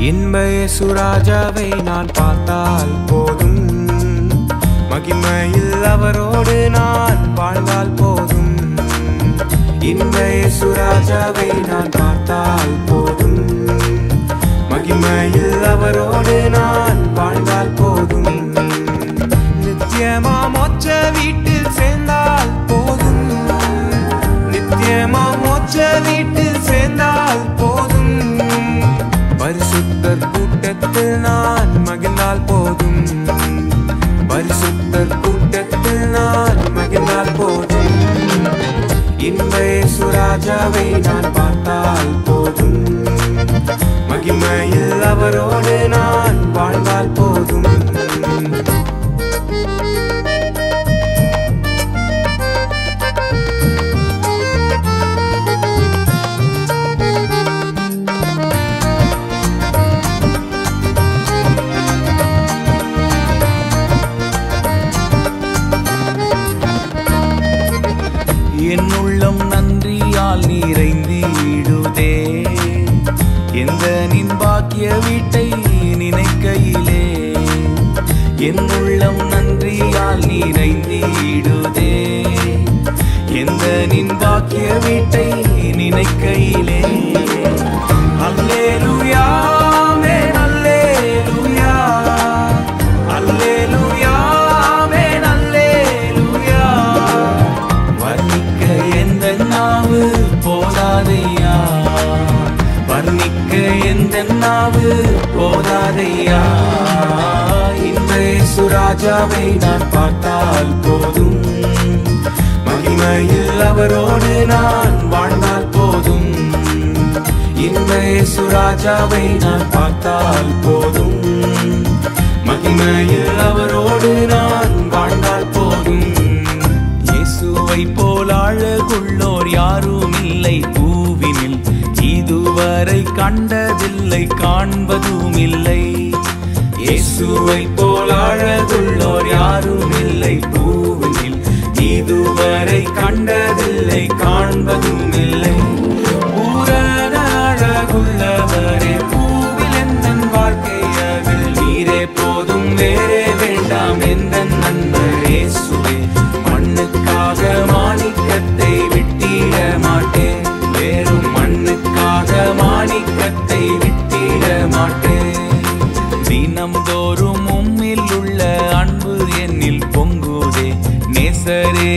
இன்ப சுராஜாவை நான் பார்த்தால் போதும். மகிமையில் அவரோடு நான் வாழ்ந்தால் போதும். இன்ப சுராஜாவை நான் பார்த்தால் போதும். மகிமையில் அவரோடு நான் வாழ்ந்தால் போதும். என் உள்ளம் நன்றியால் நிறைந்திடுதே. எந்த நின் பாக்கிய வீட்டை நினைக்கையிலே என் உள்ளம் நன்றியால் நிறைந்திடுதே போதாதையா இன்றே சுராஜாவை நான் பார்த்தால் போதும். மகிமையில் அவரோடு நான் வாழ்ந்தால் போதும். இன்றே சுராஜாவை நான் பார்த்தால் போதும். மகிமையில் அவரோடு நான் வாழ்ந்தால் போதும். இயேசுவை போல் அழகுள்ளோர் யாரும் இல்லை. பூவினில் இதுவரை கண்ட காண்பதில்லை காண்பதும் இல்லை இயேசுவை போல் அழகுள்ளோர் யாரும் இல்லை பூவில் இதுவரை கண்டதில்லை காண்பதும் இல்லை பூரண அழகுள்ளவரே பூவில் எந்த வாழ்க்கை நீரே போதும் வேறே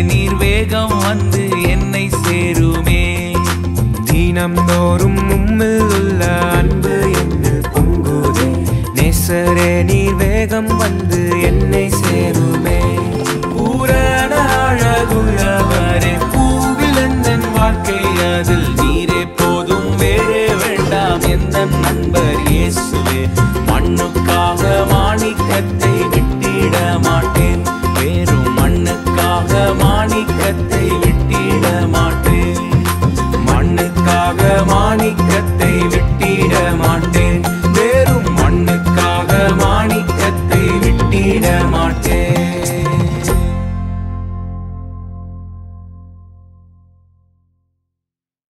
நீர் வேகம் வந்து என்னை சேருமே. தினம்தோறும் உம்மில் உள்ள அன்பு என்று பொங்குதே. நேசரே நீர் வேகம் வந்து என்னை சேருமே. பூரண அழகுள்ளவரே பூவிலந்தன் வாழ்க்கை அதில் நீரே போதும் வேறே வேண்டாம் எந்த நண்பர் இயேசுவே. மண்ணுக்காக மாணிக்கத்தை விட்டிட மாட்டேன். மாணிக்கத்தை விட்டிட மாட்டேன். வெறும் மண்ணுக்காக மாணிக்கத்தை விட்டிட மாட்டேன்.